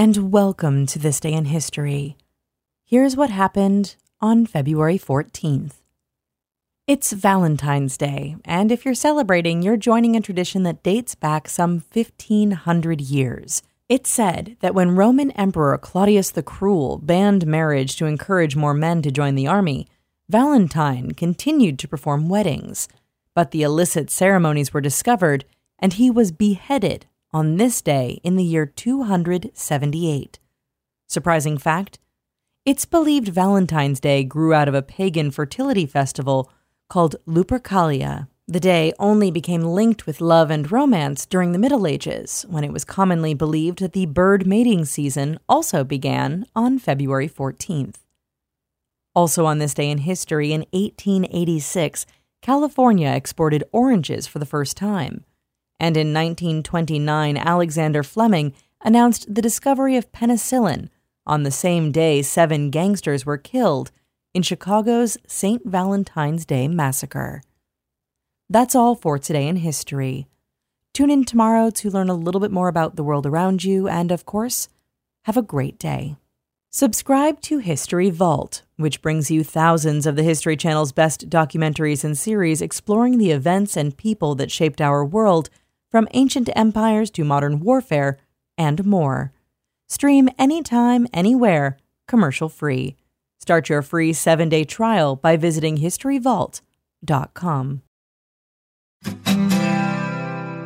and welcome to This Day in History. Here's what happened on February 14th. It's Valentine's Day, and if you're celebrating, you're joining a tradition that dates back some 1500 years. It's said that when Roman Emperor Claudius the Cruel banned marriage to encourage more men to join the army, Valentine continued to perform weddings. But the illicit ceremonies were discovered, and he was beheaded on this day in the year 278. Surprising fact it's believed Valentine's Day grew out of a pagan fertility festival called Lupercalia. The day only became linked with love and romance during the Middle Ages, when it was commonly believed that the bird mating season also began on February 14th. Also on this day in history, in 1886, California exported oranges for the first time and in 1929, Alexander Fleming announced the discovery of penicillin on the same day seven gangsters were killed in Chicago's St. Valentine's Day Massacre. That's all for today in history. Tune in tomorrow to learn a little bit more about the world around you, and of course, have a great day. Subscribe to History Vault, which brings you thousands of the History Channel's best documentaries and series exploring the events and people that shaped our world from ancient empires to modern warfare, and more. Stream anytime, anywhere, commercial free. Start your free seven day trial by visiting historyvault.com.